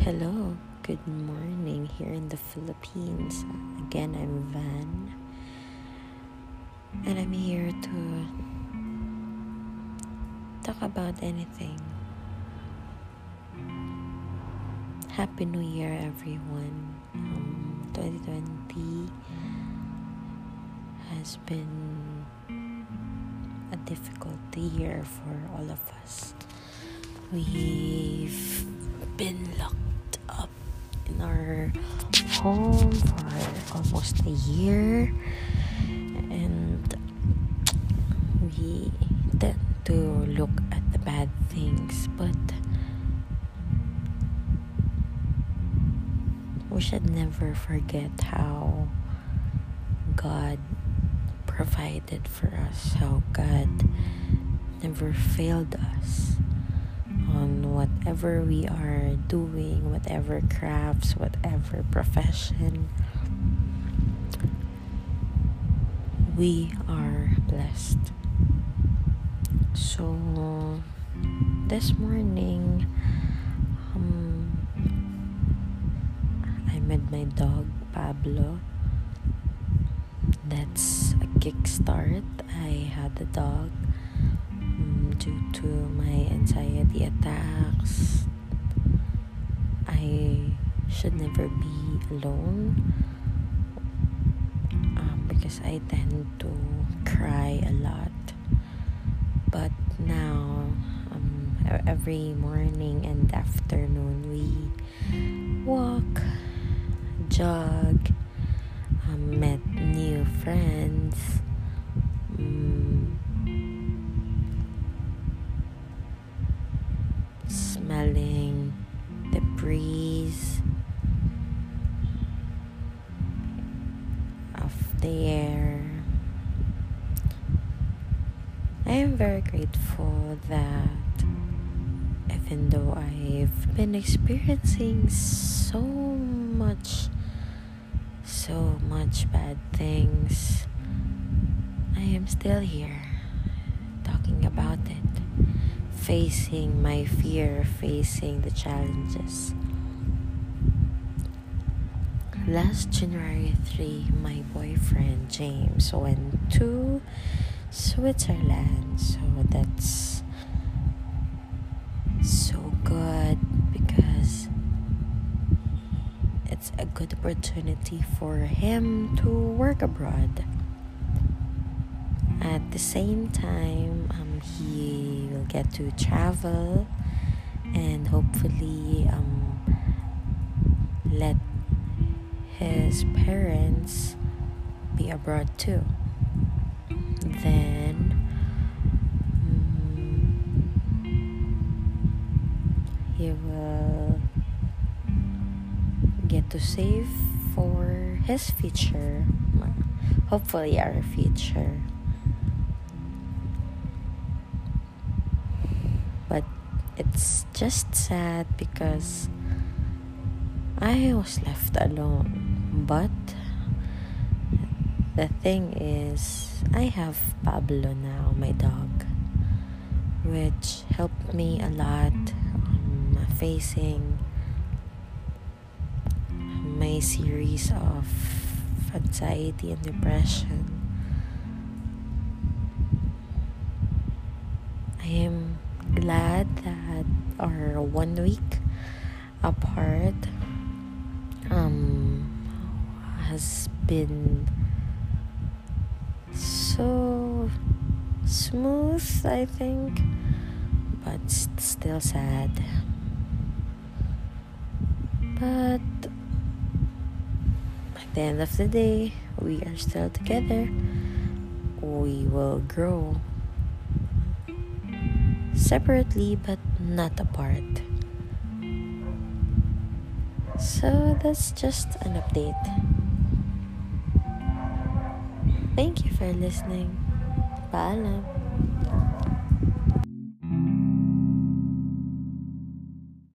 Hello, good morning here in the Philippines. Again, I'm Van, and I'm here to talk about anything. Happy New Year, everyone. Um, 2020 has been a difficult year for all of us. We've been locked up in our home for almost a year. And we tend to look at the bad things but we should never forget how God provided for us, how God never failed us whatever we are doing, whatever crafts, whatever profession. We are blessed. So, this morning, um, I met my dog Pablo. That's a kickstart. I had a dog due to my anxiety attacks. I should never be alone um, because I tend to cry a lot. But now, um, every morning and afternoon, we walk, jog, um, met new friends. Air. I am very grateful that even though I've been experiencing so much, so much bad things, I am still here talking about it facing my fear, facing the challenges. Last January 3, my boyfriend James went to Switzerland, so that's so good because it's a good opportunity for him to work abroad. At the same time, um, he will get to travel and hopefully um, let his parents be abroad too. Then um, he will get to save for his future, hopefully, our future. but it's just sad because I was left alone. But the thing is, I have Pablo now, my dog, which helped me a lot um, facing my series of anxiety and depression. I am glad that our one week apart um has been so smooth i think but still sad but at the end of the day we are still together we will grow separately but not apart. So that's just an update. Thank you for listening. Paalam.